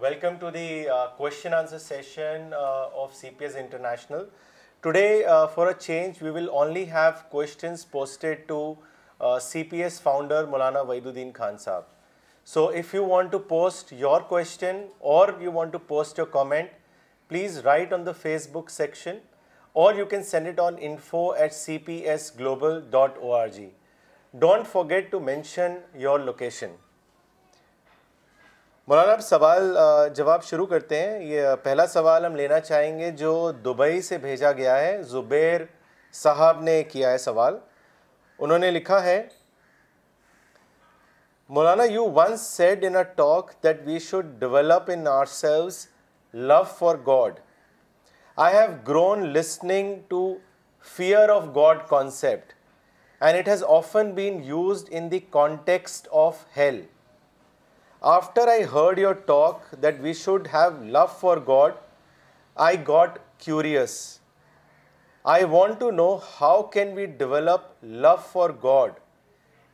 Welcome to the Q for a change you will only have Q C P S founder مولانا ویدو دینی خان صاحب so if you want to post your question or you want to post your comment please write on the Facebook section or you can send it on info at C P S global dot O R G don't forget to mention your location مولانا اب سوال جواب شروع کرتے ہیں یہ پہلا سوال ہم لینا چاہیں گے جو دبئی سے بھیجا گیا ہے زبیر صاحب نے کیا ہے سوال انہوں نے لکھا ہے مولانا you once said in a talk that we should develop in ourselves love for God I have grown listening to fear of God concept, and it has often been used in the context of hell. After I heard your talk that we should have love for God, I got curious. I want to know how can we develop love for God,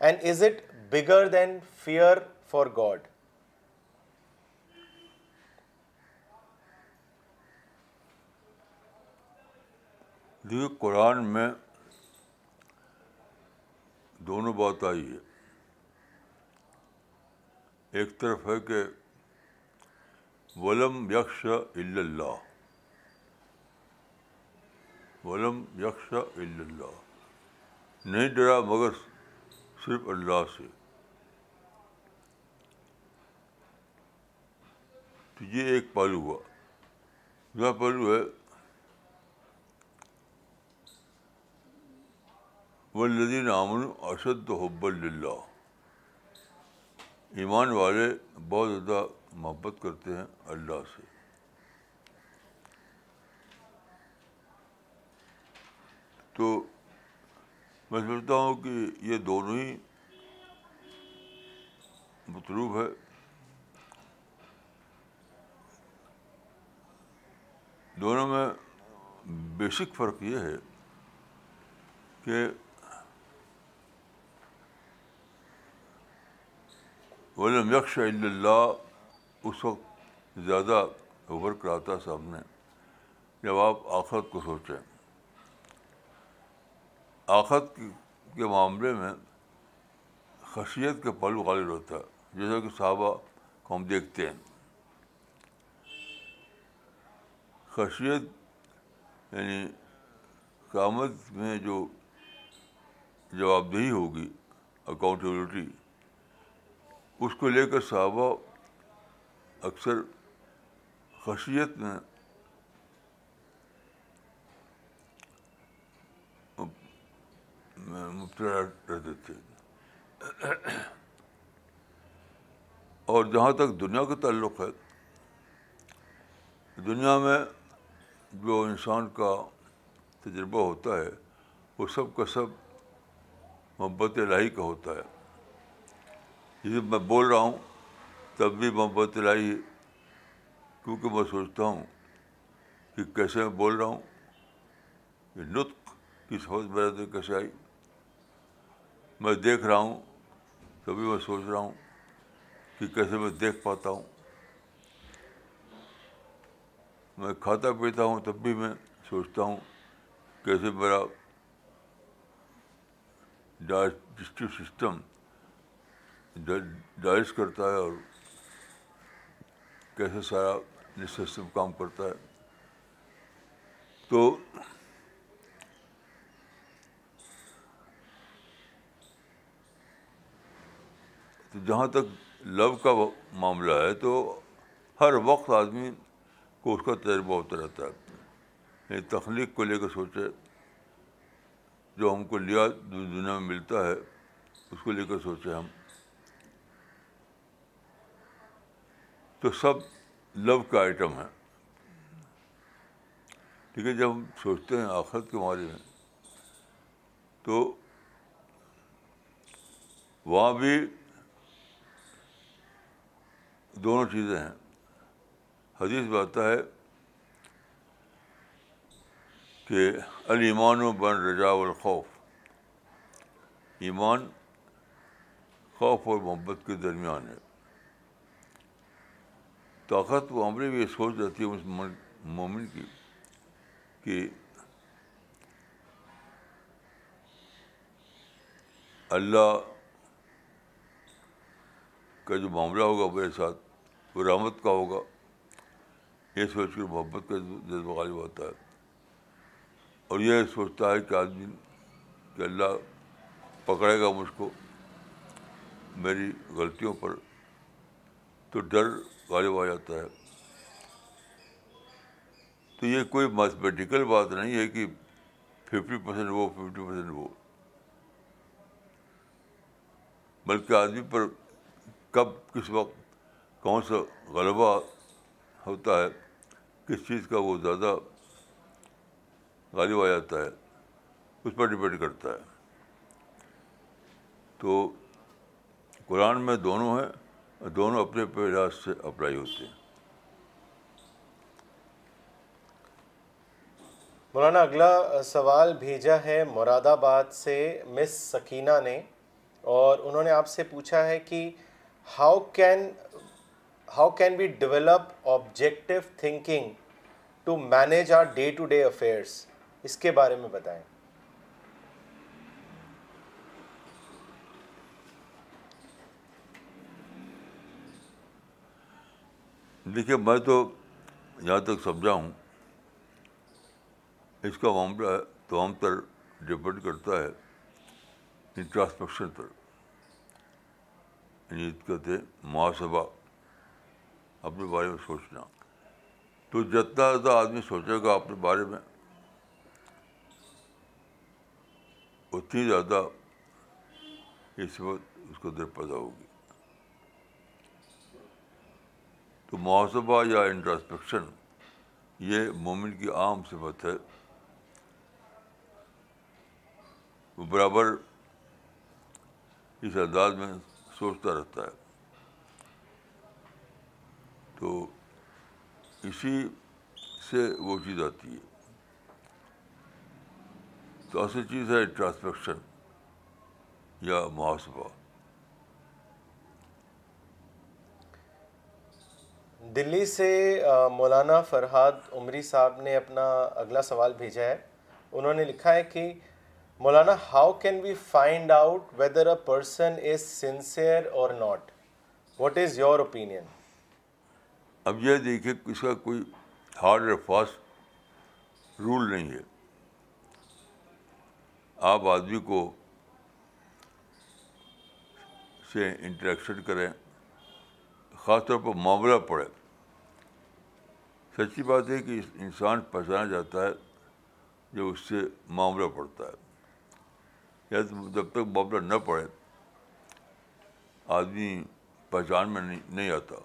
and is it bigger than fear for God? دیکھیے قرآن میں دونوں بات آئی ہے ایک طرف ہے کہ ولم یکش اللہ ولم یکش اللہ نہیں ڈرا مگر صرف اللہ سے تو یہ ایک پہلو ہوا دوسرا پہلو ہے امن اشد حب اللہ ایمان والے بہت زیادہ محبت کرتے ہیں اللہ سے تو میں سمجھتا ہوں کہ یہ دونوں ہی مطلوب ہے دونوں میں بیسک فرق یہ ہے کہ ولم یکش اللہ اس وقت زیادہ ابھر کر آتا سامنے جب آپ آخرت کو سوچیں آخرت کے معاملے میں خشیت کے پل غالب ہوتا ہے جیسا کہ صحابہ کو ہم دیکھتے ہیں خشیت یعنی قیامت میں جو جواب دہی ہوگی اکاؤنٹیبلٹی اس کو لے کر صحابہ اکثر خشیت میں مبتلا رہتے تھے اور جہاں تک دنیا کا تعلق ہے دنیا میں جو انسان کا تجربہ ہوتا ہے وہ سب کا سب محبت الہی کا ہوتا ہے جیسے میں بول رہا ہوں تب بھی محبت لائی ہے کیونکہ میں سوچتا ہوں کہ کیسے میں بول رہا ہوں یہ کی سمجھ بہت تو کیسے آئی میں دیکھ رہا ہوں تبھی میں سوچ رہا ہوں کہ کیسے میں دیکھ پاتا ہوں میں کھاتا پیتا ہوں تب بھی میں سوچتا ہوں کیسے میرا ڈائجسٹو سسٹم ڈائز کرتا ہے اور کیسے سارا نسب کام کرتا ہے تو تو جہاں تک لو کا معاملہ ہے تو ہر وقت آدمی کو اس کا تجربہ ہوتا رہتا ہے یعنی تخلیق کو لے کر سوچے جو ہم کو لیا دنیا میں ملتا ہے اس کو لے کر سوچے ہم تو سب لو کا آئٹم ہے ٹھیک ہے جب ہم سوچتے ہیں آخرت کے بارے میں تو وہاں بھی دونوں چیزیں ہیں حدیث بات ہے کہ المان و بن رجا الخوف ایمان خوف اور محبت کے درمیان ہے طاقت معاملے میں یہ سوچ رہتی ہے اس مومن کی کہ اللہ کا جو معاملہ ہوگا میرے ساتھ وہ رحمت کا ہوگا یہ سوچ کر محبت کا جذبہ غالب ہوتا ہے اور یہ سوچتا ہے کہ آدمی کہ اللہ پکڑے گا مجھ کو میری غلطیوں پر تو ڈر غالب آ جاتا ہے تو یہ کوئی میتھمیٹیکل بات نہیں ہے کہ ففٹی پرسینٹ وہ ففٹی پرسینٹ وہ بلکہ آدمی پر کب کس وقت کون سا غلبہ ہوتا ہے کس چیز کا وہ زیادہ غالب آ جاتا ہے اس پر ڈپینڈ کرتا ہے تو قرآن میں دونوں ہیں دونوں اپنے اپنے لحاظ سے اپلائی ہوتے ہیں مولانا اگلا سوال بھیجا ہے مراد آباد سے مس سکینہ نے اور انہوں نے آپ سے پوچھا ہے کہ how can how can we develop objective thinking to manage our day to day affairs اس کے بارے میں بتائیں دیکھیے میں تو یہاں تک سمجھا ہوں اس کا معاملہ تو عام تر ڈپینڈ کرتا ہے انٹراسپیکشن پر یعنی کہتے محاسبہ اپنے بارے میں سوچنا تو جتنا زیادہ آدمی سوچے گا اپنے بارے میں اتنی زیادہ اس وقت اس کو در پیدا ہوگی تو محاسبہ یا انٹراسپیکشن یہ مومن کی عام صفت ہے وہ برابر اس انداز میں سوچتا رہتا ہے تو اسی سے وہ چیز آتی ہے تو اصل چیز ہے ٹرانسپیکشن یا محاسبہ دلی سے مولانا فرحاد عمری صاحب نے اپنا اگلا سوال بھیجا ہے انہوں نے لکھا ہے کہ مولانا how can we find out whether a person is sincere or not what is your opinion اب یہ دیکھیے اس کا کوئی ہارڈ اور فاسٹ رول نہیں ہے آپ آدمی کو سے انٹریکشن کریں خاص طور پر معاملہ پڑے سچی بات ہے کہ انسان پہچانا جاتا ہے جو اس سے معاملہ پڑتا ہے یا جب تک معاملہ نہ پڑے آدمی پہچان میں نہیں آتا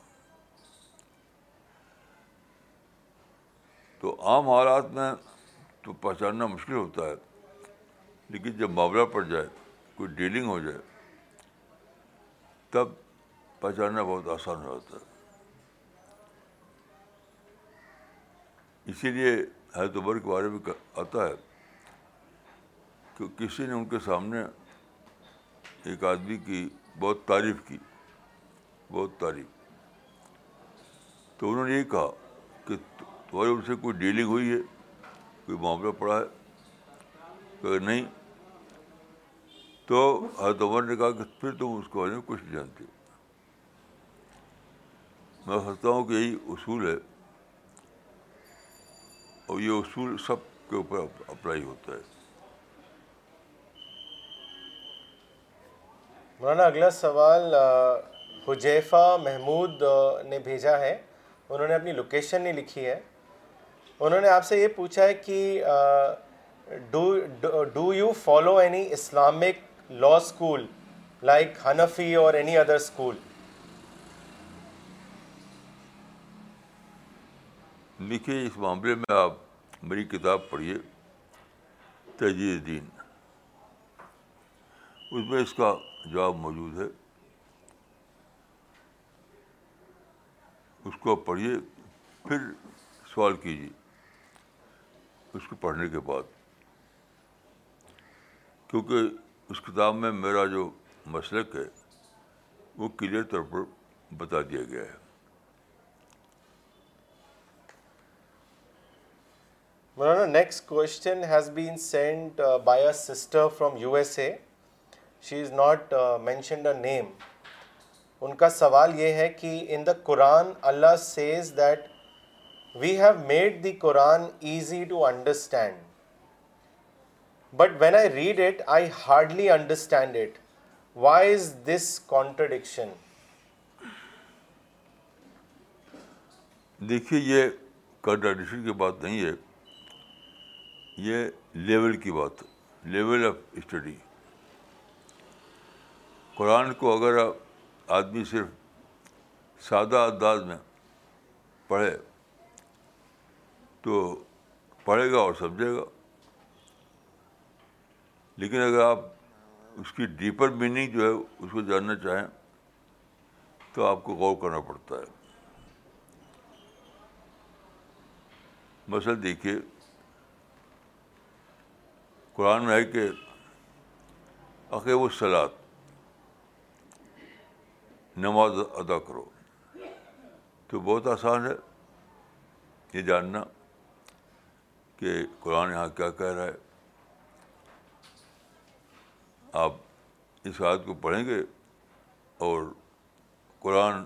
تو عام حالات میں تو پہچاننا مشکل ہوتا ہے لیکن جب معاملہ پڑ جائے کوئی ڈیلنگ ہو جائے تب پہچاننا بہت آسان ہو جاتا ہے اسی لیے حضرت عمر کے بارے میں آتا ہے کہ کسی نے ان کے سامنے ایک آدمی کی بہت تعریف کی بہت تعریف تو انہوں نے یہ کہا کہ تمہاری ان سے کوئی ڈیلنگ ہوئی ہے کوئی معاملہ پڑا ہے کہ نہیں تو حید عمر نے کہا کہ پھر تم اس کے بارے میں کچھ نہیں جانتے میں سمجھتا ہوں کہ یہی اصول ہے اور یہ اصول سب کے اوپر اپلائی ہوتا ہے مولانا اگلا سوال حجیفہ محمود نے بھیجا ہے انہوں نے اپنی لوکیشن نہیں لکھی ہے انہوں نے آپ سے یہ پوچھا ہے کہ do you follow any Islamic law school like Hanafi or any other school لکھے اس معاملے میں آپ میری کتاب پڑھیے تجیز دین اس میں اس کا جواب موجود ہے اس کو پڑھیے پھر سوال کیجیے اس کو پڑھنے کے بعد کیونکہ اس کتاب میں میرا جو مسلک ہے وہ کلیئر طور پر بتا دیا گیا ہے مولانا next question has been sent by a sister from U S A she is not mentioned a name ان کا سوال یہ ہے کہ in the Quran Allah says that we have made the Quran easy to understand but when I read it I hardly understand it why is this contradiction دیکھیے یہ contradiction کی بات نہیں ہے یہ لیول کی بات ہے لیول آف اسٹڈی قرآن کو اگر آپ آدمی صرف سادہ انداز میں پڑھے تو پڑھے گا اور سمجھے گا لیکن اگر آپ اس کی ڈیپر میننگ جو ہے اس کو جاننا چاہیں تو آپ کو غور کرنا پڑتا ہے مثلا دیکھیے قرآن میں ہے کہ آخر اسلاد نماز ادا کرو تو بہت آسان ہے یہ جاننا کہ قرآن یہاں کیا کہہ رہا ہے آپ اس بات کو پڑھیں گے اور قرآن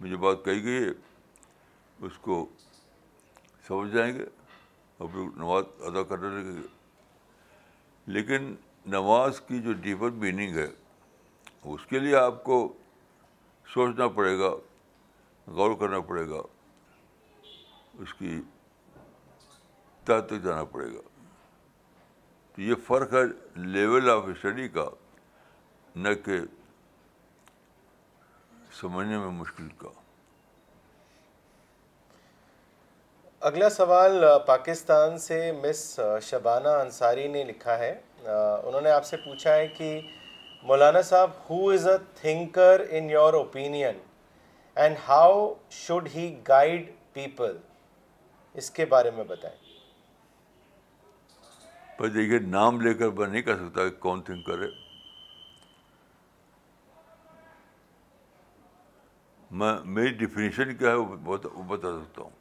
میں جو بات کہی گئی ہے اس کو سمجھ جائیں گے اپنی نماز ادا کرنے لگے لیکن نماز کی جو ڈیپر میننگ ہے اس کے لیے آپ کو سوچنا پڑے گا غور کرنا پڑے گا اس کی تحت تک جانا پڑے گا تو یہ فرق ہے لیول آف اسٹڈی کا نہ کہ سمجھنے میں مشکل کا اگلا سوال پاکستان سے مس شبانہ انصاری نے لکھا ہے انہوں نے آپ سے پوچھا ہے کہ مولانا صاحب who is a thinker in your opinion and how should he guide people اس کے بارے میں بتائیں دیکھیے نام لے کر نہیں کہہ سکتا کہ کون تھنکر ہے میری ڈیفینیشن کیا ہے وہ بتا سکتا ہوں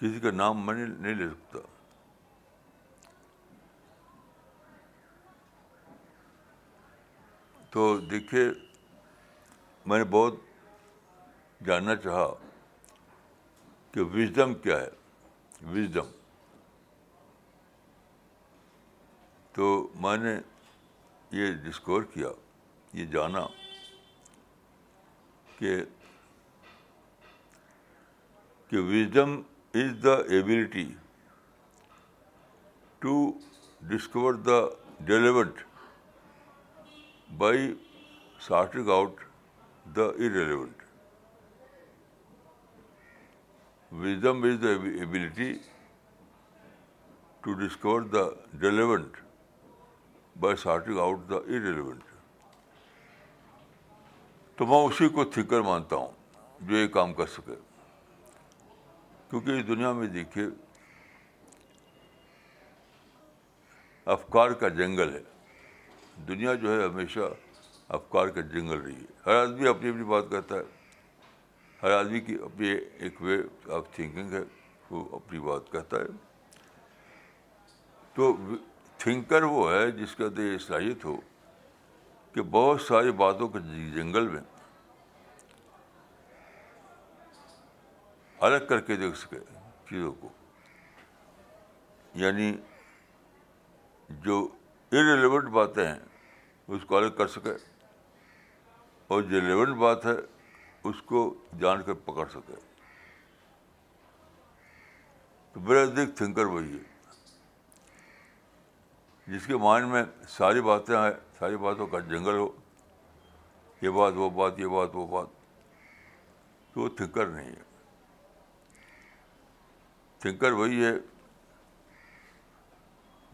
کسی کا نام میں نہیں لے سکتا تو دیکھیے میں نے بہت جاننا چاہا کہ وزڈم کیا ہے وزڈم تو میں نے یہ ڈسکور کیا یہ جانا کہ wisdom is the ability to discover the relevant by sorting out the irrelevant wisdom is the ability to discover the relevant by sorting out the irrelevant تو میں اسی کو تھنکر مانتا ہوں جو یہ کام کر سکے کیونکہ اس دنیا میں دیکھیے افکار کا جنگل ہے دنیا جو ہے ہمیشہ افکار کا جنگل رہی ہے ہر آدمی اپنی اپنی بات کہتا ہے ہر آدمی کی اپنی ایک وے آف تھنکنگ ہے وہ اپنی بات کہتا ہے تو تھنکر وہ ہے جس کا تو یہ صلاحیت ہو کہ بہت ساری باتوں کے جنگل میں الگ کر کے دیکھ سکے چیزوں کو یعنی جو اری باتیں ہیں اس کو الگ کر سکے اور جو ریلیونٹ بات ہے اس کو جان کے پکڑ سکے تو بڑے ادھیک تھنکر وہی ہے جس کے مائنڈ میں ساری باتیں ہیں ساری باتوں کا جنگل ہو یہ بات وہ بات یہ بات وہ بات تو وہ تھنکر نہیں ہے تھنکر وہی ہے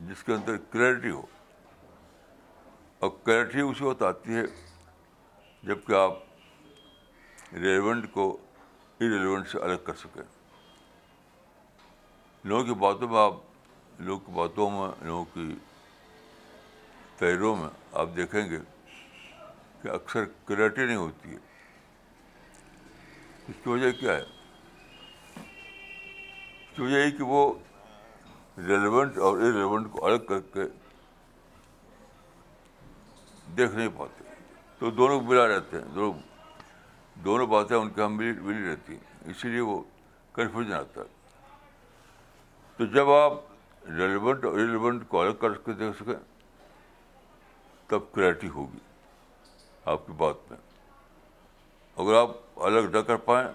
جس کے اندر کلیئرٹی ہو اور کلیئرٹی اسی وقت آتی ہے جب کہ آپ ریلیونٹ کو انریلیونٹ سے الگ کر سکیں لوگوں کی باتوں میں آپ لوگوں کی باتوں میں لوگوں کی تحریروں میں آپ دیکھیں گے کہ اکثر کلیئرٹی نہیں ہوتی ہے اس کی وجہ کیا ہے تو یہی کہ وہ ریلیونٹ اور اریلیونٹ کو الگ کر کے دیکھ نہیں پاتے تو دونوں ملا رہتے ہیں دونوں باتیں ان کے ہم ملی ملی رہتی ہیں اسی لیے وہ کنفیوژن آتا ہے تو جب آپ ریلیونٹ اور ریلیونٹ کو الگ کر کے دیکھ سکیں تب کلیئرٹی ہوگی آپ کی بات میں اگر آپ الگ نہ کر پائیں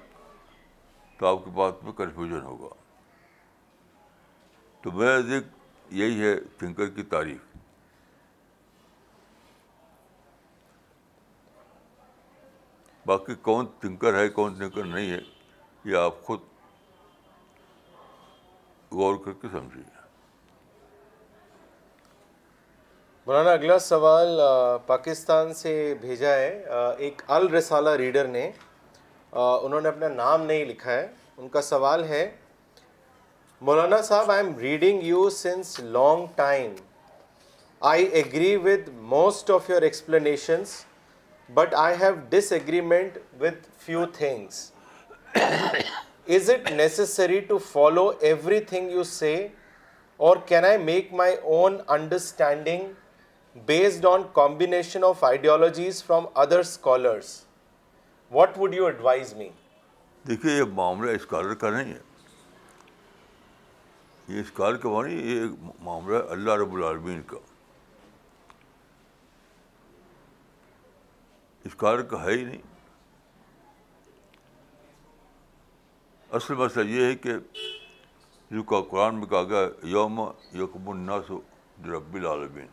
تو آپ کی بات میں کنفیوژن ہوگا تو میرا ذکر یہی ہے تھنکر کی تعریف باقی کون تھنکر ہے کون تھنکر نہیں ہے یہ آپ خود غور کر کے سمجھیے مولانا اگلا سوال پاکستان سے بھیجا ہے ایک الرسالہ ریڈر نے انہوں نے اپنا نام نہیں لکھا ہے ان کا سوال ہے مولانا صاحب I am reading you since long time I agree with most of your explanations but I have disagreement with few things is it necessary to follow everything you say or can I make my own understanding based on combination of ideologies from other scholars what would you advise me دیکھیے یہ معاملہ scholar کا نہیں ہے یہ اس کا معنی یہ ایک معاملہ ہے اللہ رب العالمین کا اس کا ہے ہی نہیں اصل مسئلہ یہ ہے کہ جو کا قرآن میں کہا گیا یوم یقم الناس رب العالمین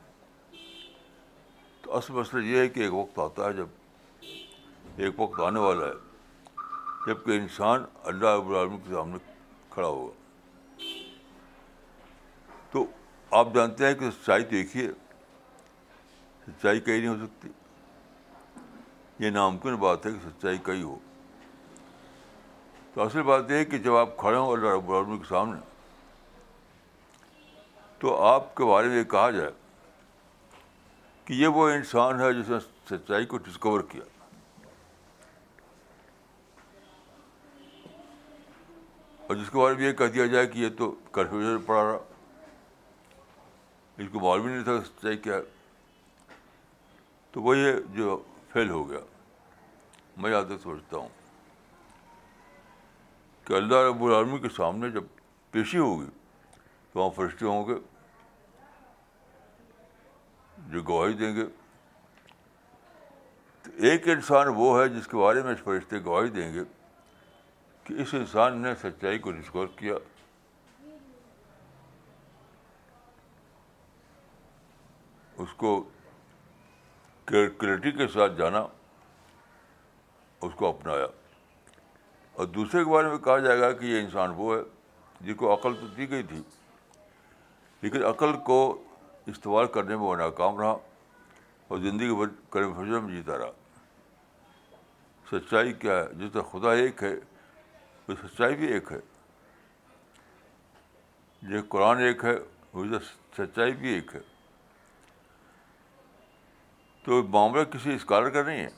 تو اصل مسئلہ یہ ہے کہ ایک وقت آتا ہے جب ایک وقت آنے والا ہے جب کہ انسان اللہ رب العالمین کے سامنے کھڑا ہوگا آپ جانتے ہیں کہ سچائی تو ایک ہی ہے سچائی کہیں نہیں ہو سکتی یہ ناممکن بات ہے کہ سچائی کئی ہو تو اصل بات یہ ہے کہ جب آپ کھڑے ہوں اللہ رب العالمین کے سامنے تو آپ کے بارے میں یہ کہا جائے کہ یہ وہ انسان ہے جس نے سچائی کو ڈسکور کیا اور جس کے بارے میں یہ کہہ دیا جائے کہ یہ تو کنفیوژن پڑا رہا اس کو معلوم نہیں تھا سچائی کیا ہے تو وہی جو فیل ہو گیا میں یاد تک سوچتا ہوں کہ اللہ رب العالمی کے سامنے جب پیشی ہوگی تو وہاں فرشتے ہوں گے جو گواہی دیں گے تو ایک انسان وہ ہے جس کے بارے میں فرشتے گواہی دیں گے کہ اس انسان نے سچائی کو ڈسکور کیا اس کو کلیئرٹی کے ساتھ جانا اس کو اپنایا اور دوسرے کے بارے میں کہا جائے گا کہ یہ انسان وہ ہے جس کو عقل تو دی گئی تھی لیکن عقل کو استعمال کرنے میں وہ ناکام رہا اور زندگی بھر کرم میں جیتا رہا سچائی کیا ہے جس طرح خدا ایک ہے وہ سچائی بھی ایک ہے جیسے قرآن ایک ہے وہ سچائی بھی ایک ہے تو معاملہ کسی اسکالر کا نہیں ہے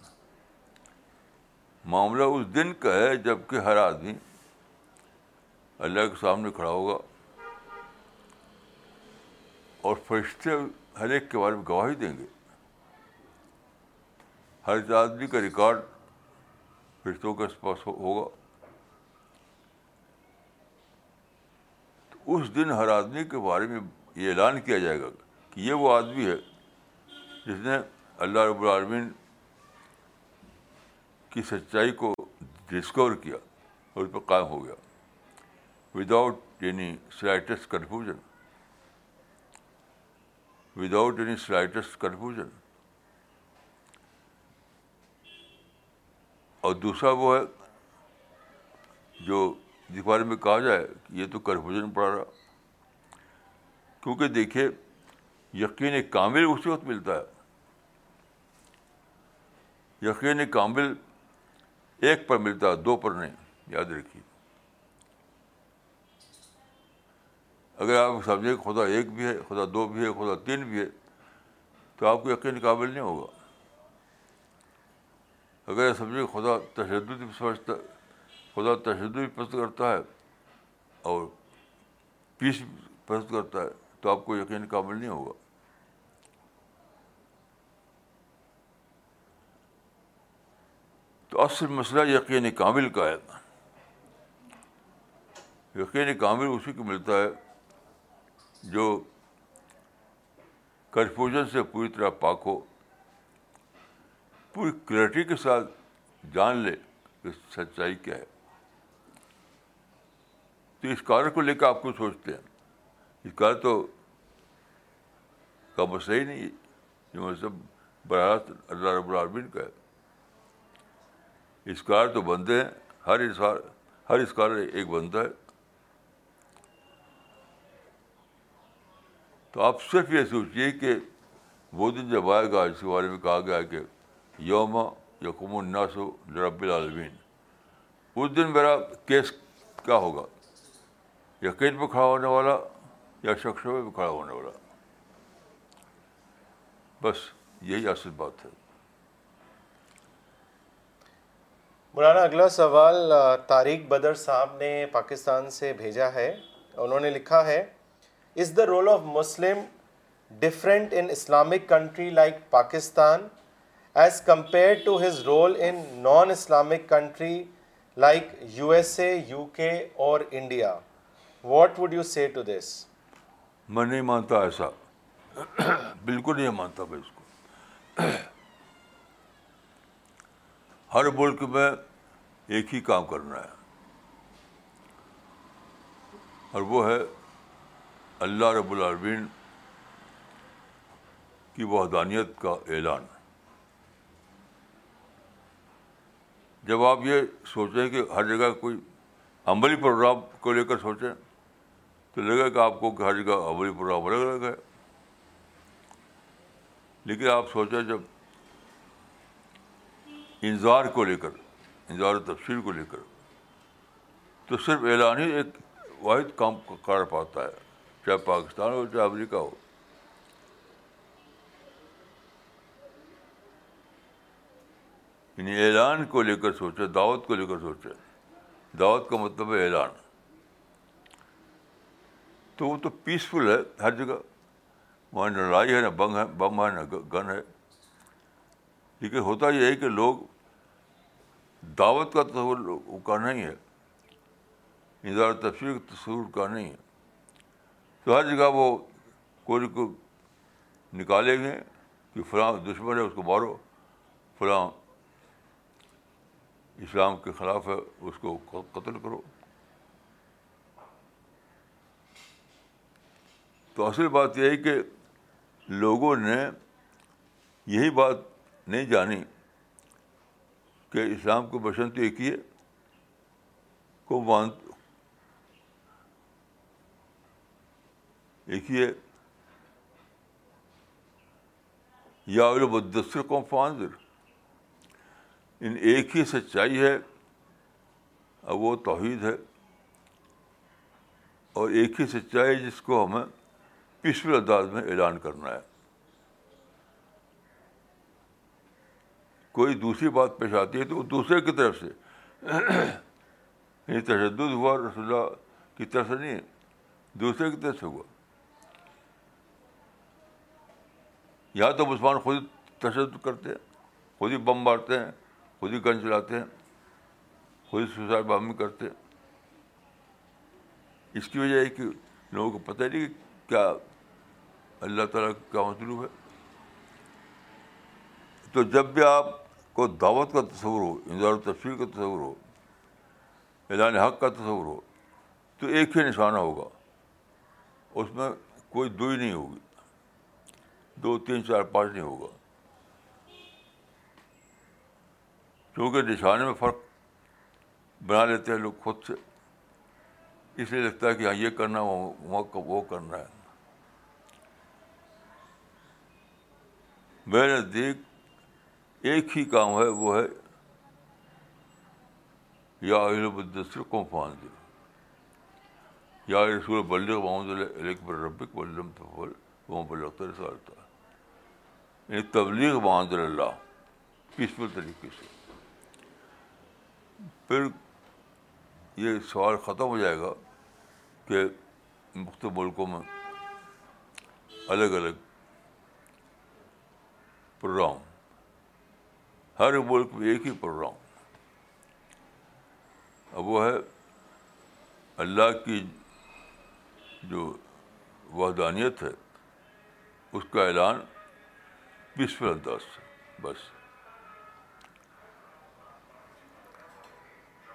معاملہ اس دن کا ہے جب کہ ہر آدمی اللہ کے سامنے کھڑا ہوگا اور فرشتے ہر ایک کے بارے میں گواہی دیں گے ہر آدمی کا ریکارڈ فرشتوں کے پاس ہوگا تو اس دن ہر آدمی کے بارے میں یہ اعلان کیا جائے گا کہ یہ وہ آدمی ہے جس نے اللہ رب العالمین کی سچائی کو ڈسکور کیا اور اس پر قائم ہو گیا without any slightest confusion without any slightest confusion اور دوسرا وہ ہے جو جس بارے میں کہا جائے کہ یہ تو کنفیوژن پڑ رہا کیونکہ دیکھیے یقین کامل اسی وقت ملتا ہے یقین کامل ایک پر ملتا ہے دو پر نہیں یاد رکھیے اگر آپ کہ خدا ایک بھی ہے خدا دو بھی ہے خدا تین بھی ہے تو آپ کو یقین قابل نہیں ہوگا اگر آپ سمجھیں خدا تشدد بھی سمجھتا خدا تشدد بھی پسند کرتا ہے اور پیس بھی پسند کرتا ہے تو آپ کو یقین قابل نہیں ہوگا اصل مسئلہ یقین کامل کا ہے یقین کامل اسی کو ملتا ہے جو کنفیوژن سے پوری طرح پاک ہو پوری کلیئرٹی کے ساتھ جان لے کہ سچائی کیا ہے تو اس کار کو لے کے آپ کو سوچتے ہیں اس کار تو کا مسئلہ ہی نہیں یہ جو مذہب براہ اللہ رب العالمین کا ہے اسکار تو بنتے ہیں ہر اسکار ہر اسکار ایک بنتا ہے تو آپ صرف یہ سوچیے کہ وہ دن جب آئے گا اس کے بارے میں کہا گیا کہ یوم یقم الناس رب العالمین اس دن میرا کیس کیا ہوگا یا کیس کھڑا ہونے والا یا شخص پہ کھڑا ہونے والا بس یہی اصل بات ہے مولانا اگلا سوال طارق بدر صاحب نے پاکستان سے بھیجا ہے انہوں نے لکھا ہے is the role of Muslim different in Islamic country like Pakistan as compare to his role in non Islamic country like U S A U K or India what would you say to this میں نہیں مانتا ایسا بالکل نہیں مانتا میں اس کو ہر ملک میں ایک ہی کام کرنا ہے اور وہ ہے اللہ رب العربین کی وحدانیت کا اعلان جب آپ یہ سوچیں کہ ہر جگہ کوئی عملی پروگرام کو لے کر سوچیں تو لگے کہ آپ کو کہ ہر جگہ عملی پروگرام الگ الگ ہے لیکن آپ سوچیں جب انظار کو لے کر انظار و تفصیل کو لے کر تو صرف اعلان ہی ایک واحد کام کر پاتا ہے چاہے پاکستان ہو چاہے امریکہ ہو یعنی اعلان کو لے کر سوچے دعوت کو لے کر سوچے دعوت کا مطلب ہے اعلان تو وہ تو پیسفل ہے ہر جگہ وہاں نہ لڑائی ہے نہ بم ہے بم ہے نہ گن ہے لیکن ہوتا یہ ہے کہ لوگ دعوت کا تصور کا نہیں ہے اظہار تفسیر کا تصور کا نہیں ہے تو ہر جگہ وہ کوئی کو نکالیں گے کہ فلاں دشمن ہے اس کو مارو فلاں اسلام کے خلاف ہے اس کو قتل کرو تو اصل بات یہ ہے کہ لوگوں نے یہی بات نہیں جانی کہ اسلام کو بسنت ایک ہی ہے کو ایک ہی ہے یا کو فاندر ان ایک ہی سچائی ہے اب وہ توحید ہے اور ایک ہی سچائی جس کو ہمیں انداز میں اعلان کرنا ہے کوئی دوسری بات پیش آتی ہے تو وہ دوسرے کی طرف سے یعنی تشدد ہوا رسول اللہ کی طرف سے نہیں دوسرے کی طرف سے ہوا یا تو مسلمان خود ہی تشدد کرتے ہیں خود ہی بم مارتے ہیں خود ہی گن چلاتے ہیں خود ہی سوسائڈ بام کرتے ہیں اس کی وجہ کہ لوگوں کو پتہ نہیں کہ کیا اللہ تعالیٰ کا کیا مطلوب ہے تو جب بھی آپ کو دعوت کا تصور ہو انضار و تفریح کا تصور ہو اعلان حق کا تصور ہو تو ایک ہی نشانہ ہوگا اس میں کوئی دو ہی نہیں ہوگی دو تین چار پانچ نہیں ہوگا کیونکہ نشانے میں فرق بنا لیتے ہیں لوگ خود سے اس لیے لگتا ہے کہ ہاں یہ کرنا وہ کرنا ہے میرے دیکھ ایک ہی کام ہے وہ ہے یا بدسر کو عام دے یا بلغ و ربقل یعنی تبلیغ محمد اللہ پیسفل طریقے سے پھر یہ سوال ختم ہو جائے گا کہ مختلف ملکوں میں الگ الگ پروگرام ہر ملک میں ایک ہی پروگرام اب وہ ہے اللہ کی جو وحدانیت ہے اس کا اعلان پیسفل انداز سے بس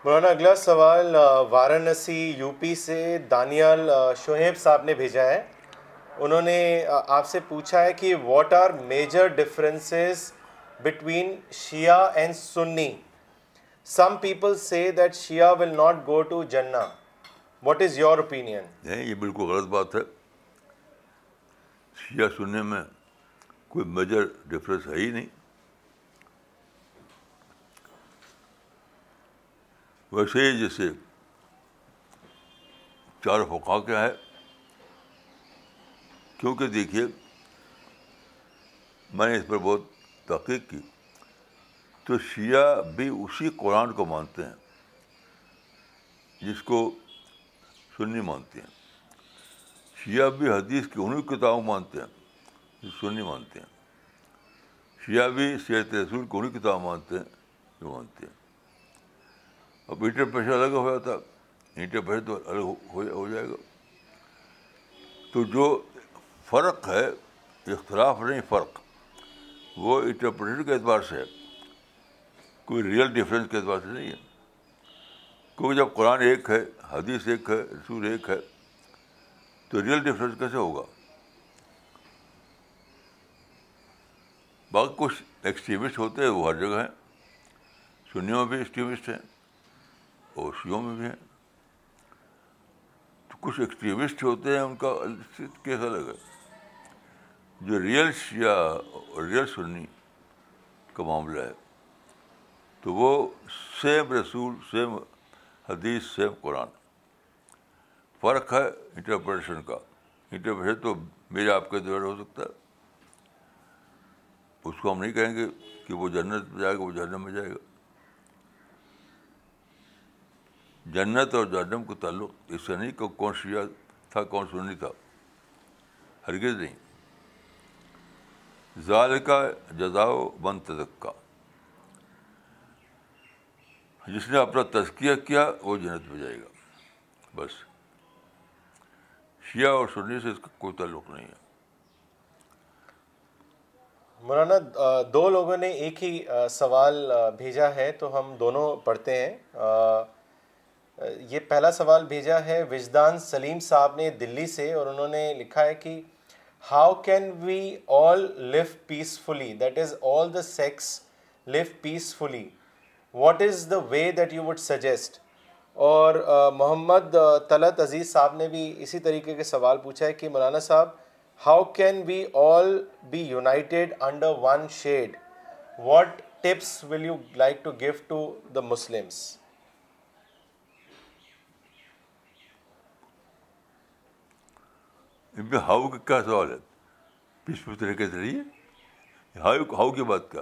مولانا اگلا سوال وارانسی یو پی سے دانیال شعیب صاحب نے بھیجا ہے انہوں نے آپ سے پوچھا ہے کہ what are major differences between Shia and Sunni some people say that Shia will not go to جنا واٹ از یور نہیں یہ بالکل غلط بات ہے شیعہ سننے میں کوئی میجر ڈفرینس ہے ہی نہیں ویسے ہی جیسے چار فقا کیا ہے کیونکہ دیکھیے میں نے اس پر بہت تحقیق کی تو شیعہ بھی اسی قرآن کو مانتے ہیں جس کو سنی مانتے ہیں شیعہ بھی حدیث کی انہیں کتابوں مانتے ہیں جو سنی مانتے ہیں شیعہ بھی سیرت رسول کو انہیں کتاب مانتے ہیں جو مانتے ہیں اب انٹر الگ ہو جاتا انٹرپریشن تو الگ ہو جائے گا تو جو فرق ہے اختلاف نہیں فرق وہ انٹرپریٹر کے اعتبار سے ہے کوئی ریئل ڈفرینس کے اعتبار سے نہیں ہے کیونکہ جب قرآن ایک ہے حدیث ایک ہے رسول ایک ہے تو ریئل ڈفرینس کیسے ہوگا باقی کچھ ایکسٹریمسٹ ہوتے ہیں وہ ہر جگہ ہیں سنیوں میں بھی ایکسٹریمسٹ ہیں اور شیوں میں بھی ہیں تو کچھ ایکسٹریمسٹ ہوتے ہیں ان کا کیسا الگ ہے جو یا ریئل سنی کا معاملہ ہے تو وہ سیم رسول سیم حدیث سیم قرآن فرق ہے انٹرپریشن کا انٹرپریشن تو میرے آپ کے دور ہو سکتا ہے اس کو ہم نہیں کہیں گے کہ وہ جنت میں جائے گا وہ جہنم میں جائے گا جنت اور جہنم کا تعلق اس سے نہیں کہ کون سیا تھا کون سنی تھا ہرگز نہیں ظال کا جزا جس نے اپنا تزکیہ کیا وہ جنت میں جائے گا بس شیعہ اور سنی سے اس کا کوئی تعلق نہیں ہے مولانا دو لوگوں نے ایک ہی سوال بھیجا ہے تو ہم دونوں پڑھتے ہیں یہ پہلا سوال بھیجا ہے وجدان سلیم صاحب نے دلی سے اور انہوں نے لکھا ہے کہ how can we all live peacefully that is all the sects live peacefully what is the way that you would suggest اور محمد طلعت عزیز صاحب نے بھی اسی طریقے کے سوال پوچھا ہے کہ مولانا صاحب how can we all be united under one shade what tips will you like to to the Muslims ان میں ہاؤ کا کیا سوال ہے پچھلے کے ذریعے ہاؤ ہاؤ کی بات کا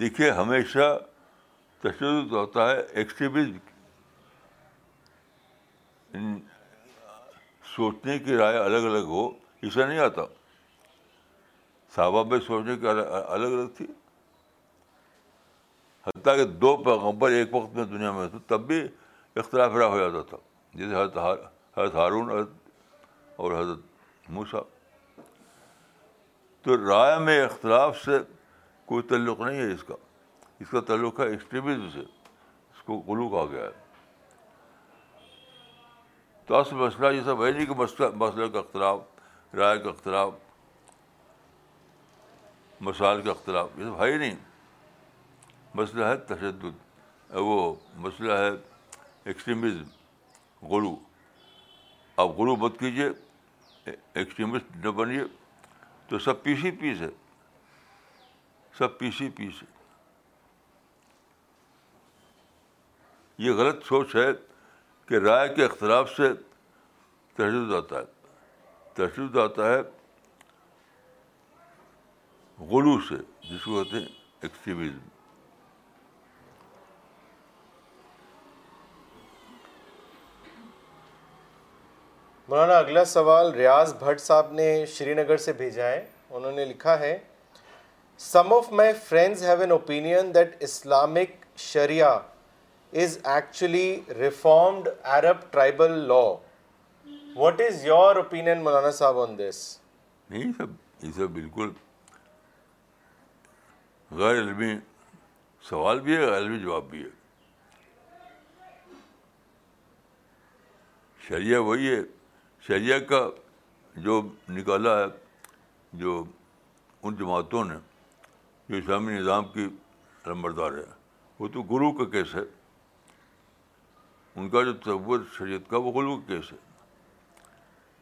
دیکھیے ہمیشہ تشدد ہوتا ہے ایکسٹریمزم سوچنے کی رائے الگ الگ ہو ایسا نہیں آتا صحابہ میں سوچنے کی الگ الگ تھی حتیٰ کہ دو پیغمبر ایک وقت میں دنیا میں تب بھی اختلاف رائے ہو جاتا تھا جیسے حضرت ہارون حضرت اور حضرت موسا تو رائے میں اختلاف سے کوئی تعلق نہیں ہے اس کا اس کا تعلق ہے ایکسٹریمزم سے اس کو غلو کہا گیا ہے تو اصل مسئلہ یہ سب ہے نہیں جی کہ مسئلہ کا اختلاف رائے کا اختلاف مسائل کا اختلاف یہ سب ہے ہی نہیں مسئلہ ہے تشدد وہ مسئلہ ہے ایکسٹریمزم غلو آپ غلو مت کیجیے ایکسٹریمسٹ نہ بنیے تو سب پی سی ہے سب سب پی سی یہ غلط سوچ ہے کہ رائے کے اختلاف سے تشدد آتا ہے تشدد آتا ہے غلو سے جس کو کہتے ہیں ایکسٹریمزم مولانا اگلا سوال ریاض بھٹ صاحب نے شری نگر سے بھیجا ہے انہوں نے لکھا ہے some of my friends have an opinion that Islamic sharia is actually reformed Arab tribal law what is your opinion مولانا صاحب آن دس نہیں سب یہ سب بالکل غیر علمی سوال بھی ہے علمی جواب بھی ہے شریعہ وہی ہے شریعہ کا جو نکالا ہے جو ان جماعتوں نے جو اسلامی نظام کی رمبردار ہے وہ تو گرو کا کیس ہے ان کا جو تصور شریعت کا وہ غلو کا کیس ہے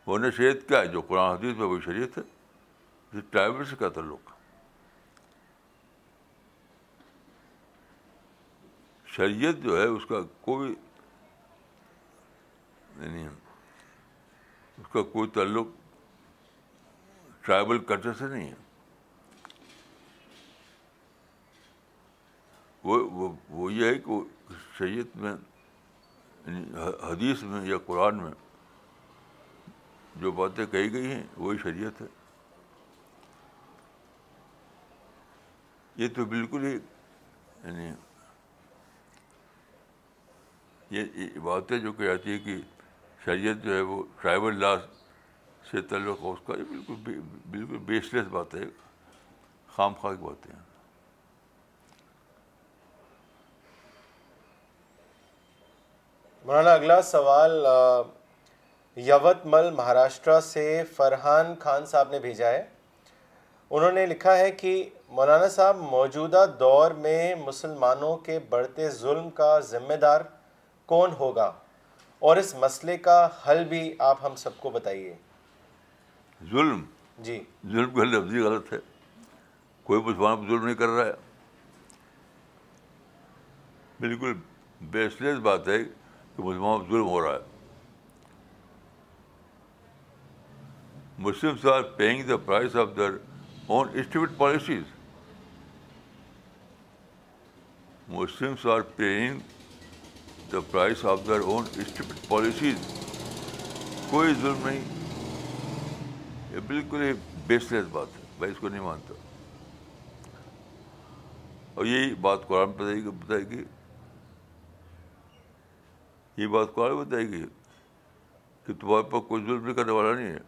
وہ شریعت کیا ہے جو قرآن حدیث میں وہ شریعت ہے جس سے کا تعلق شریعت جو ہے اس کا کوئی نہیں یعنی اس کا کوئی تعلق ٹرائبل کلچر سے نہیں ہے وہ وہ یہ ہے کہ شریعت میں یعنی حدیث میں یا قرآن میں جو باتیں کہی گئی ہیں وہی شریعت ہے یہ تو بالکل ہی یعنی یہ باتیں جو کہ جاتی ہے کہ شریعت جو ہے وہ ٹرائبل لا سے تعلق اس کا بالکل بالکل بیس لیس بات ہے خام خواہ کی ہیں مولانا اگلا سوال یوت مل مہاراشٹرا سے فرحان خان صاحب نے بھیجا ہے انہوں نے لکھا ہے کہ مولانا صاحب موجودہ دور میں مسلمانوں کے بڑھتے ظلم کا ذمہ دار کون ہوگا اور اس مسئلے کا حل بھی آپ ہم سب کو بتائیے ظلم جی ظلم کا لفظی غلط ہے کوئی مسلمان پہ ظلم نہیں کر رہا ہے بالکل بیس لیس بات ہے کہ مسلمان پہ ظلم ہو رہا ہے Muslims are paying the price of their own state policies Muslims are paying the price of their own state policies کوئی ظلم نہیں یہ بالکل ہی بیس لیس بات ہے میں اس کو نہیں مانتا اور یہی بات قرآن بتائے گی یہ بات قرآن بتائے گی کہ تمہارے پاس کوئی ظلم نہیں کرنے والا نہیں ہے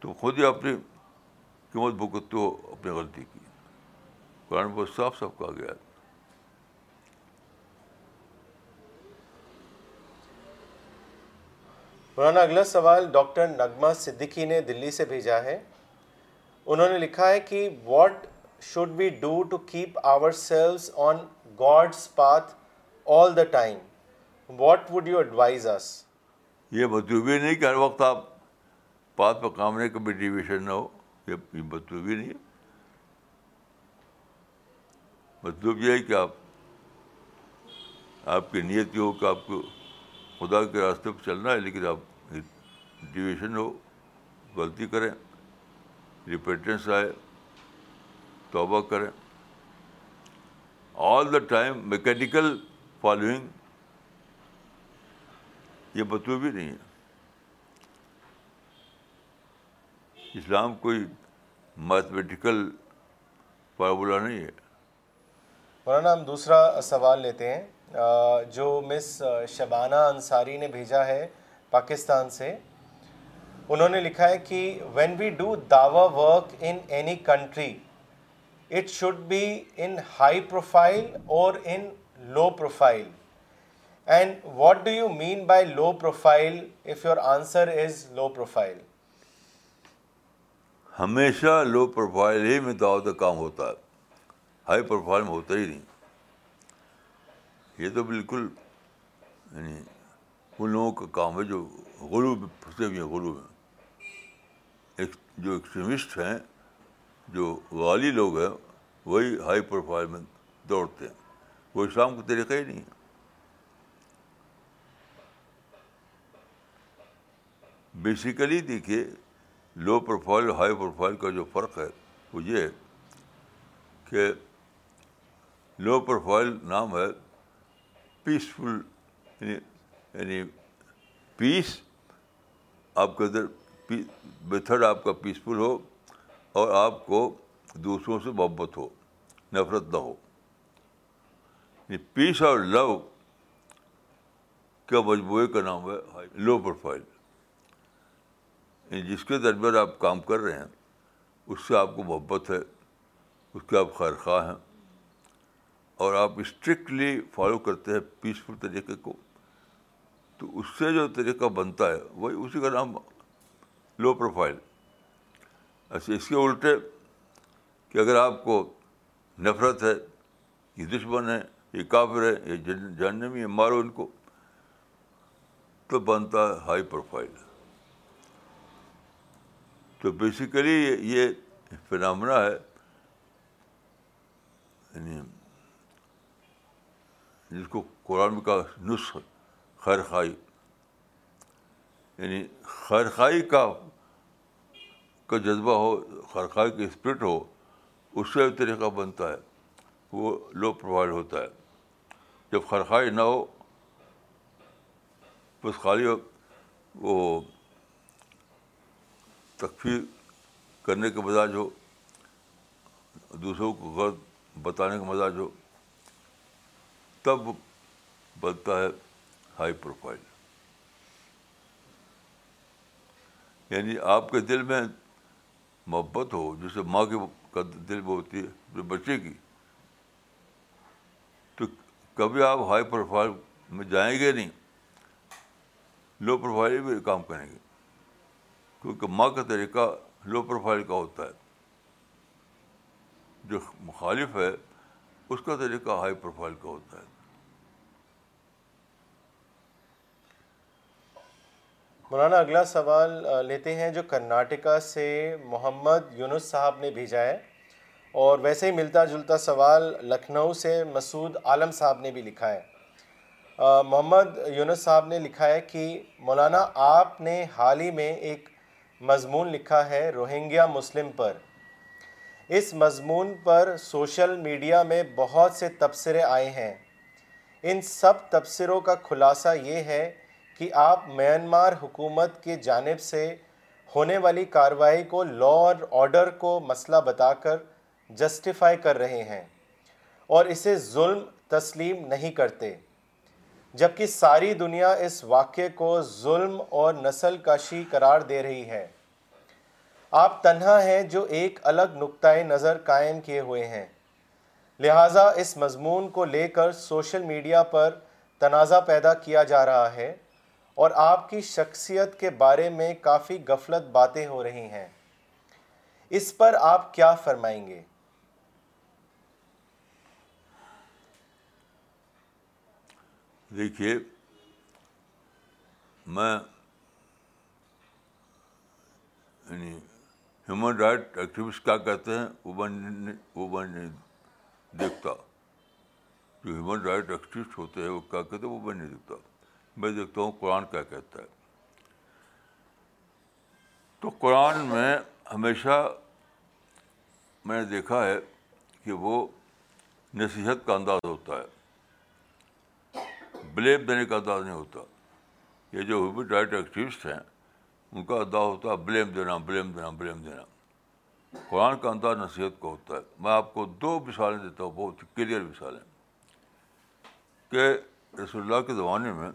تم خود ہی اپنی قیمت بھگتتے ہو اپنی غلطی کی قرآن بہت صاف صاف کہا گیا ہے مولانا اگلا سوال ڈاکٹر نغمہ صدیقی نے دلی سے بھیجا ہے انہوں نے لکھا ہے کہ what should be do to keep ourselves on God's path all the time what would you advise us یہ مطلوبی نہیں کہ ہر وقت آپ پاتھ پہ کام نہیں کبھی ڈیویشن نہ ہو یہ مطلوبی نہیں ہے مطلب یہ ہے کہ آپ آپ کی نیت یہ ہو کہ آپ کو خدا کے راستے پہ چلنا ہے لیکن آپ ڈیویشن ہو غلطی کریں ریپیٹنس آئے توبہ کریں all the time mechanical following یہ بتو بھی نہیں ہے اسلام کوئی میتھمیٹیکل فارمولہ نہیں ہے مولانا ہم دوسرا سوال لیتے ہیں جو مس شبانہ انصاری نے بھیجا ہے پاکستان سے انہوں نے لکھا ہے کہ when we do Dawa work in any country it should be in high profile or in low profile and what do you mean by low profile if your answer is low profile ہمیشہ low profile ہی میں دعوت کا کام ہوتا ہے high profile میں ہوتا ہی نہیں یہ تو بالکل یعنی ان لوگوں کا کام ہے جو غروب میں پھنسے ہوئے ہیں غلو میں ایک جو ایکسٹریمسٹ ہیں جو غالی لوگ ہیں وہی ہائی پروفائل میں دوڑتے ہیں وہ اسلام کا طریقہ ہی نہیں ہے بیسیکلی دیکھیے لو پروفائل ہائی پروفائل کا جو فرق ہے وہ یہ ہے کہ لو پروفائل نام ہے پیسفل یعنی یعنی پیس آپ کے اندر میتھڈ آپ کا پیسفل ہو اور آپ کو دوسروں سے محبت ہو نفرت نہ ہو پیس یعنی اور لو کا مجموعے کا نام ہے لو پروفائل یعنی جس کے درمیان آپ کام کر رہے ہیں اس سے آپ کو محبت ہے اس کے آپ خیر خواہ ہیں اور آپ اسٹرکٹلی فالو کرتے ہیں پیسفل طریقے کو تو اس سے جو طریقہ بنتا ہے وہی اسی کا نام لو پروفائل ایسے اس کے الٹے کہ اگر آپ کو نفرت ہے یہ دشمن ہے یہ کافر ہے یہ جاننے میں مارو ان کو تو بنتا ہے ہائی پروفائل تو بیسیکلی یہ فنامنا ہے یعنی جس کو قرآن کا نسخ خیر خائی یعنی خیر خائی کا کا جذبہ ہو خیر خائی کی اسپرٹ ہو اس سے طریقہ بنتا ہے وہ لو پروفائل ہوتا ہے جب خیر خائی نہ ہو بس خالی ہو وہ تکفیر کرنے کے مزاج ہو دوسروں کو غلط بتانے کا مزاج ہو تب بنتا ہے ہائی پروفائل یعنی آپ کے دل میں محبت ہو جیسے ماں کے دل میں ہوتی ہے بچے کی تو کبھی آپ ہائی پروفائل میں جائیں گے نہیں لو پروفائل بھی کام کریں گے کیونکہ ماں کا طریقہ لو پروفائل کا ہوتا ہے جو مخالف ہے اس کا طریقہ ہائی پروفائل کا ہوتا ہے مولانا اگلا سوال لیتے ہیں جو کرناٹکا سے محمد یونس صاحب نے بھیجا ہے اور ویسے ہی ملتا جلتا سوال لکھنؤ سے مسعود عالم صاحب نے بھی لکھا ہے محمد یونس صاحب نے لکھا ہے کہ مولانا آپ نے حال ہی میں ایک مضمون لکھا ہے روہنگیا مسلم پر اس مضمون پر سوشل میڈیا میں بہت سے تبصرے آئے ہیں ان سب تبصروں کا خلاصہ یہ ہے کہ آپ میانمار حکومت کے جانب سے ہونے والی کارروائی کو اور آرڈر کو مسئلہ بتا کر جسٹیفائی کر رہے ہیں اور اسے ظلم تسلیم نہیں کرتے جبکہ ساری دنیا اس واقعے کو ظلم اور نسل کشی قرار دے رہی ہے آپ تنہا ہیں جو ایک الگ نقطۂ نظر قائم کیے ہوئے ہیں لہٰذا اس مضمون کو لے کر سوشل میڈیا پر تنازع پیدا کیا جا رہا ہے اور آپ کی شخصیت کے بارے میں کافی غفلت باتیں ہو رہی ہیں اس پر آپ کیا فرمائیں گے دیکھیے میں یعنی رائٹ کہتے ہیں وہ بننے وہ نہیں دیکھتا جو ہیومن رائٹ ایکٹیوسٹ ہوتے ہیں وہ کیا کہتے ہیں وہ نہیں دیکھتا میں دیکھتا ہوں قرآن کیا کہتا ہے تو قرآن میں ہمیشہ میں نے دیکھا ہے کہ وہ نصیحت کا انداز ہوتا ہے بلیم دینے کا انداز نہیں ہوتا یہ جو ہیومن ڈائٹ ایکٹیوسٹ ہیں ان کا ادا ہوتا ہے بلیم دینا بلیم دینا بلیم دینا قرآن کا انداز نصیحت کا ہوتا ہے میں آپ کو دو مثالیں دیتا ہوں بہت کلیئر مثالیں کہ رسول اللہ کے زمانے میں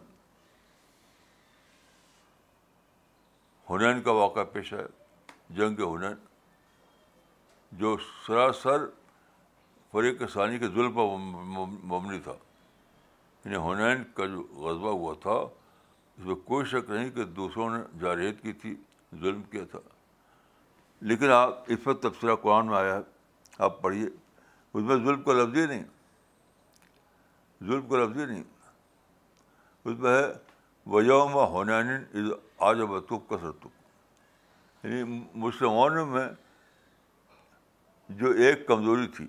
ہنین کا واقعہ پیش ہے جنگ ہنین جو سراسر فریق ثانی کے ظلم پر مبنی تھا یعنی ہنین کا جو غذبہ ہوا تھا اس میں کوئی شک نہیں کہ دوسروں نے جارحیت کی تھی ظلم کیا تھا لیکن آپ اس وقت تبصرہ قرآن میں آیا ہے آپ پڑھیے اس میں ظلم کا لفظ ہی نہیں ظلم کا لفظ ہی نہیں اس میں ہے وجوم ہنین آجبۃ کثرت یعنی مسلمانوں میں جو ایک کمزوری تھی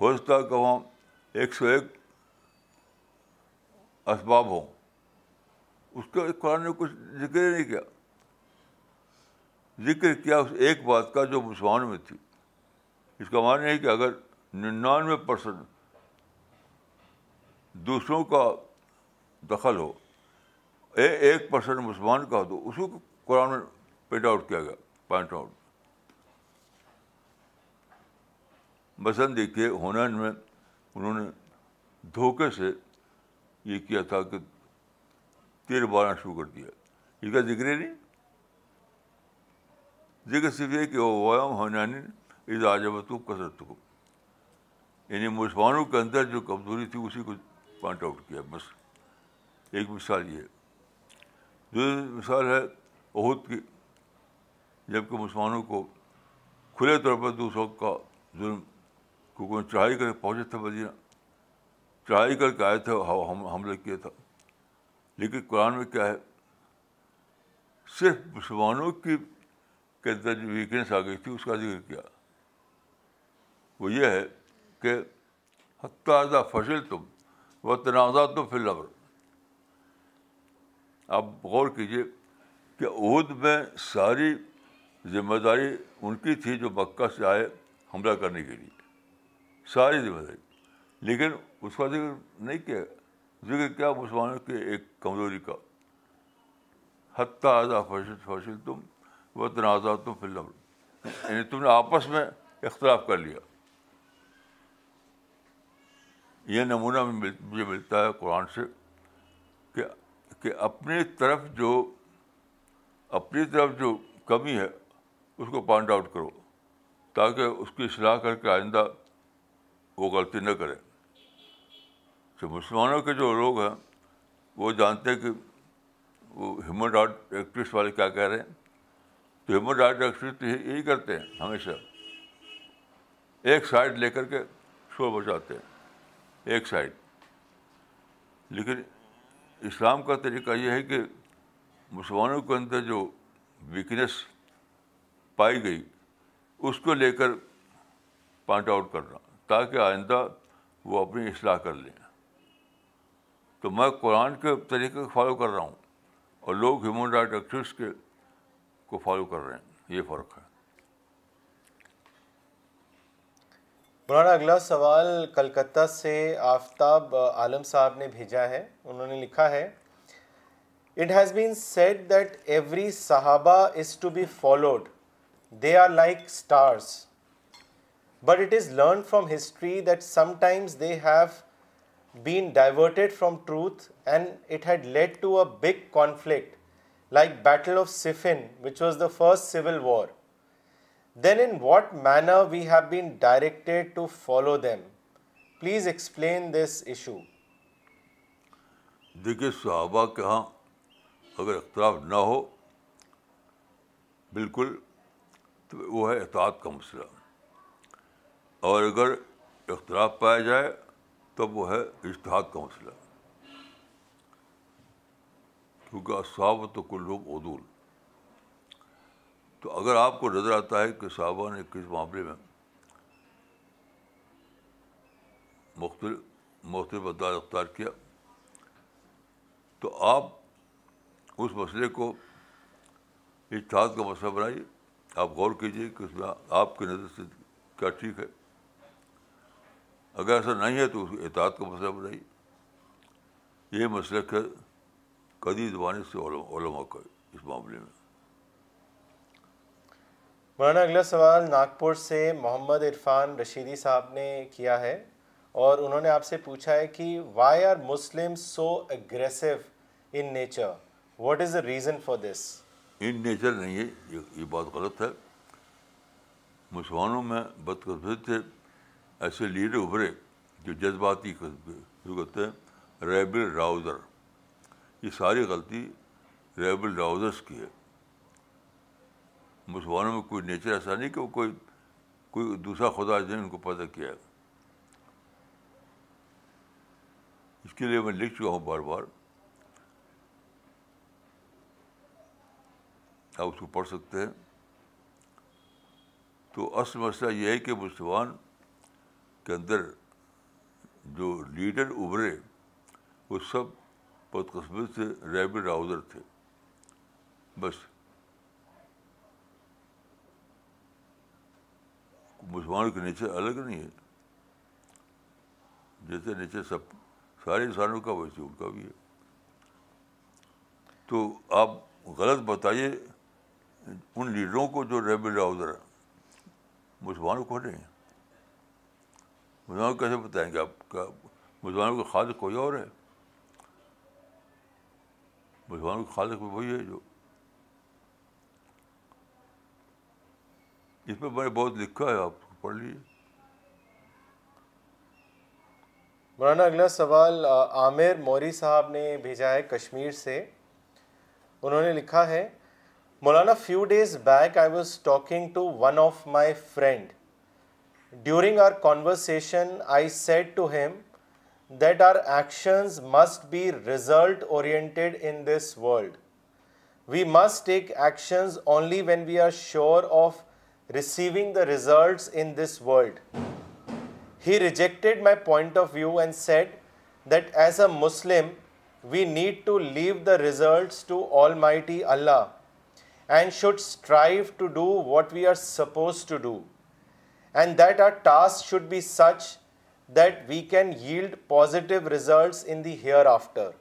ہو سکتا ہے کہ وہاں ایک سو ایک اسباب ہوں اس کا قرآن نے کچھ ذکر نہیں کیا ذکر کیا اس ایک بات کا جو مسلمانوں میں تھی اس کا ماننا ہے کہ اگر ننانوے پرسنٹ دوسروں کا دخل ہو ایک پرسنٹ مسلمان کا تو اسی کو قرآن میں پینٹ آؤٹ کیا گیا پوائنٹ آؤٹ مثلاً دیکھیے ہونین میں انہوں نے دھوکے سے یہ کیا تھا کہ تیر بارہ شروع کر دیا یہ کا ذکر نہیں ذکر صرف یہ کہ وہ از آجبت کو کثرت کو یعنی مسلمانوں کے اندر جو کمزوری تھی اسی کو پوائنٹ آؤٹ کیا بس ایک مثال یہ ہے دوسری مثال ہے عہد کی جبکہ مسلمانوں کو کھلے طور پر دوسروں کا ظلم کیونکہ چڑھائی کر کے پہنچے تھے مدینہ چڑھائی کر کے آئے تھے حملے کیا تھا لیکن قرآن میں کیا ہے صرف مسلمانوں کی کے اندر جو ویکنیس آ گئی تھی اس کا ذکر کیا وہ یہ ہے کہ حتیٰ فصل تم وہ تنازع تو پھر لبر آپ غور کیجیے کہ عہد میں ساری ذمہ داری ان کی تھی جو مکہ سے آئے حملہ کرنے کے لیے ساری ذمہ داری لیکن اس کا ذکر نہیں کیا ذکر کیا مسلمانوں کے ایک کمزوری کا حتیٰ آزاد فوشل تم و تنازع تم فلم یعنی تم نے آپس میں اختلاف کر لیا یہ نمونہ مجھے ملتا ہے قرآن سے کہ اپنی طرف جو اپنی طرف جو کمی ہے اس کو پوائنٹ آؤٹ کرو تاکہ اس کی اصلاح کر کے آئندہ وہ غلطی نہ کرے تو مسلمانوں کے جو لوگ ہیں وہ جانتے ہیں کہ وہ ہیومن رائٹ ایکٹیوسٹ والے کیا کہہ رہے ہیں تو ہیومن رائٹ ایکٹیوسٹ یہی کرتے ہیں ہمیشہ ایک سائڈ لے کر کے شور بچاتے ہیں ایک سائڈ لیکن اسلام کا طریقہ یہ ہے کہ مسلمانوں کے اندر جو ویکنیس پائی گئی اس کو لے کر پوائنٹ آؤٹ کر رہا تاکہ آئندہ وہ اپنی اصلاح کر لیں تو میں قرآن کے طریقے کو فالو کر رہا ہوں اور لوگ ہیومن رائٹ ایکٹیوسٹ کے کو فالو کر رہے ہیں یہ فرق ہے مولانا اگلا سوال کلکتہ سے آفتاب عالم صاحب نے بھیجا ہے انہوں نے لکھا ہے it has been said that every صحابہ is to be followed they are like stars but it is learn from history that sometimes they have been diverted from truth and it had led to a big conflict like battle of Siffin which was the first civil war then in what manner we have been directed to follow them please explain this issue دیکھیے صحابہ کے یہاں اگر اختلاف نہ ہو بالکل تو وہ ہے اطاعت کا مسئلہ اور اگر اختلاف پایا جائے تب وہ ہے اشتہاد کا مسئلہ کیونکہ صحابہ تو کو لوگ عدول تو اگر آپ کو نظر آتا ہے کہ صحابہ نے کس معاملے میں مختلف مختلف انداز اختیار کیا تو آپ اس مسئلے کو اتحاد کا مسئلہ بنائیے آپ غور کیجیے کہ اس میں آپ کی نظر سے کیا ٹھیک ہے اگر ایسا نہیں ہے تو اس اتحاد کا مسئلہ بنائیے یہ مسئلہ ہے قدی زبانی سے علماء کا اس معاملے میں مولانا اگلا سوال ناگپور سے محمد عرفان رشیدی صاحب نے کیا ہے اور انہوں نے آپ سے پوچھا ہے کہ why are Muslim so aggressive in nature what is the reason for this in nature نہیں ہے یہ بہت غلط ہے مسلمانوں میں بدقسمت سے ایسے لیڈر ابھرے جو جذباتی کہتے ہیں ریبل راؤزر یہ ساری غلطی ریبل راؤزرس کی ہے مسلمانوں میں کوئی نیچر ایسا نہیں کہ وہ کوئی کوئی دوسرا خدا جن ان کو پیدا کیا ہے اس کے لیے میں لکھ چکا ہوں بار بار آپ اس کو پڑھ سکتے ہیں تو اصل مسئلہ یہ ہے کہ مسلمان کے اندر جو لیڈر ابھرے وہ سب بدقسمت سے ریبل راؤزر تھے بس مسلمانوں کے نیچے الگ نہیں ہے جیسے نیچے سب سارے انسانوں کا ویسے ان کا بھی ہے تو آپ غلط بتائیے ان لیڈروں کو جو کو نہیں گے مسلمان کیسے بتائیں گے آپ کا مسلمانوں کا خالق کوئی اور ہے مسلمانوں کا خالق وہی ہے جو اس میں نے بہت لکھا ہے آپ پڑھ لیجیے مولانا اگلا سوال عامر موری صاحب نے بھیجا ہے کشمیر سے انہوں نے لکھا ہے مولانا few days back I was talking to one of my friend during our conversation I said to him that our actions must be result oriented in this world we we must take actions only when are sure of receiving the results in this world. He rejected my point of view and said that as a Muslim, we need to leave the results to Almighty Allah and should strive to do what we are supposed to do, and that our task should be such that we can yield positive results in the hereafter.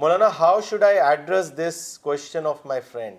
Maulana, how should I address this question of my friend?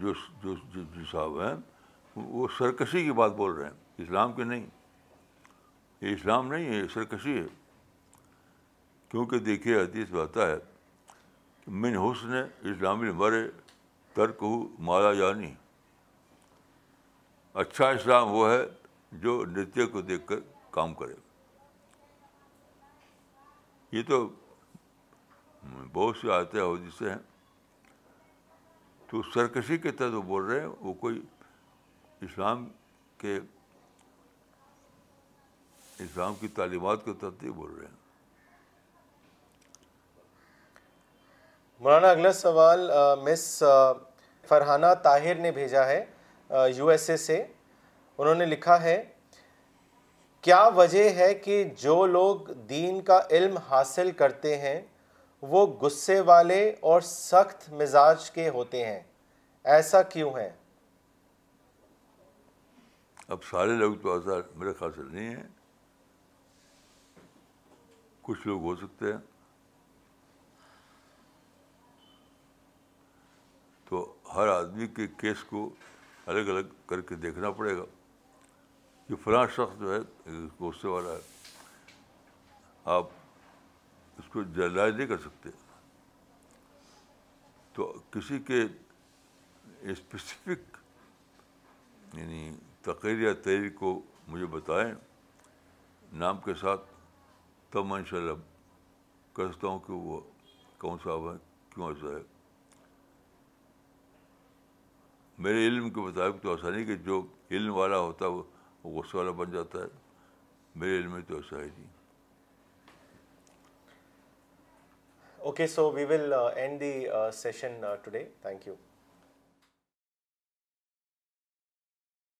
جو جو جو صاحب ہیں وہ سرکشی کی بات بول رہے ہیں اسلام کی نہیں یہ اسلام نہیں ہے یہ سرکشی ہے کیونکہ دیکھیے حدیث بات ہے کہ من حسن اسلامی مرے ترک ہو مالا جانی یعنی۔ اچھا اسلام وہ ہے جو نتیہ کو دیکھ کر کام کرے یہ تو بہت سی آتے حدیثیں ہیں تو سرکشی کے تحت وہ بول رہے ہیں وہ کوئی اسلام کے اسلام کی تعلیمات کے تحت بول رہے ہیں مولانا اگلا سوال مس فرحانہ طاہر نے بھیجا ہے یو ایس اے سے انہوں نے لکھا ہے کیا وجہ ہے کہ جو لوگ دین کا علم حاصل کرتے ہیں وہ غصے والے اور سخت مزاج کے ہوتے ہیں ایسا کیوں ہے اب سارے لوگ تو ایسا میرے خیال سے نہیں ہیں کچھ لوگ ہو سکتے ہیں تو ہر آدمی کے کیس کو الگ الگ کر کے دیکھنا پڑے گا یہ فلاں شخص جو ہے غصے والا ہے آپ اس کو جائز نہیں کر سکتے تو کسی کے اسپیسیفک یعنی تقریر یا تحریر کو مجھے بتائیں نام کے ساتھ تب میں ان شاء اللہ کر سکتا ہوں کہ وہ کون سا ہوا ہے کیوں ایسا ہے میرے علم کے مطابق تو ایسا نہیں کہ جو علم والا ہوتا ہے وہ غصہ والا بن جاتا ہے میرے علم میں تو ایسا ہی نہیں Okay, so we will uh, end the uh, session uh, today. Thank you.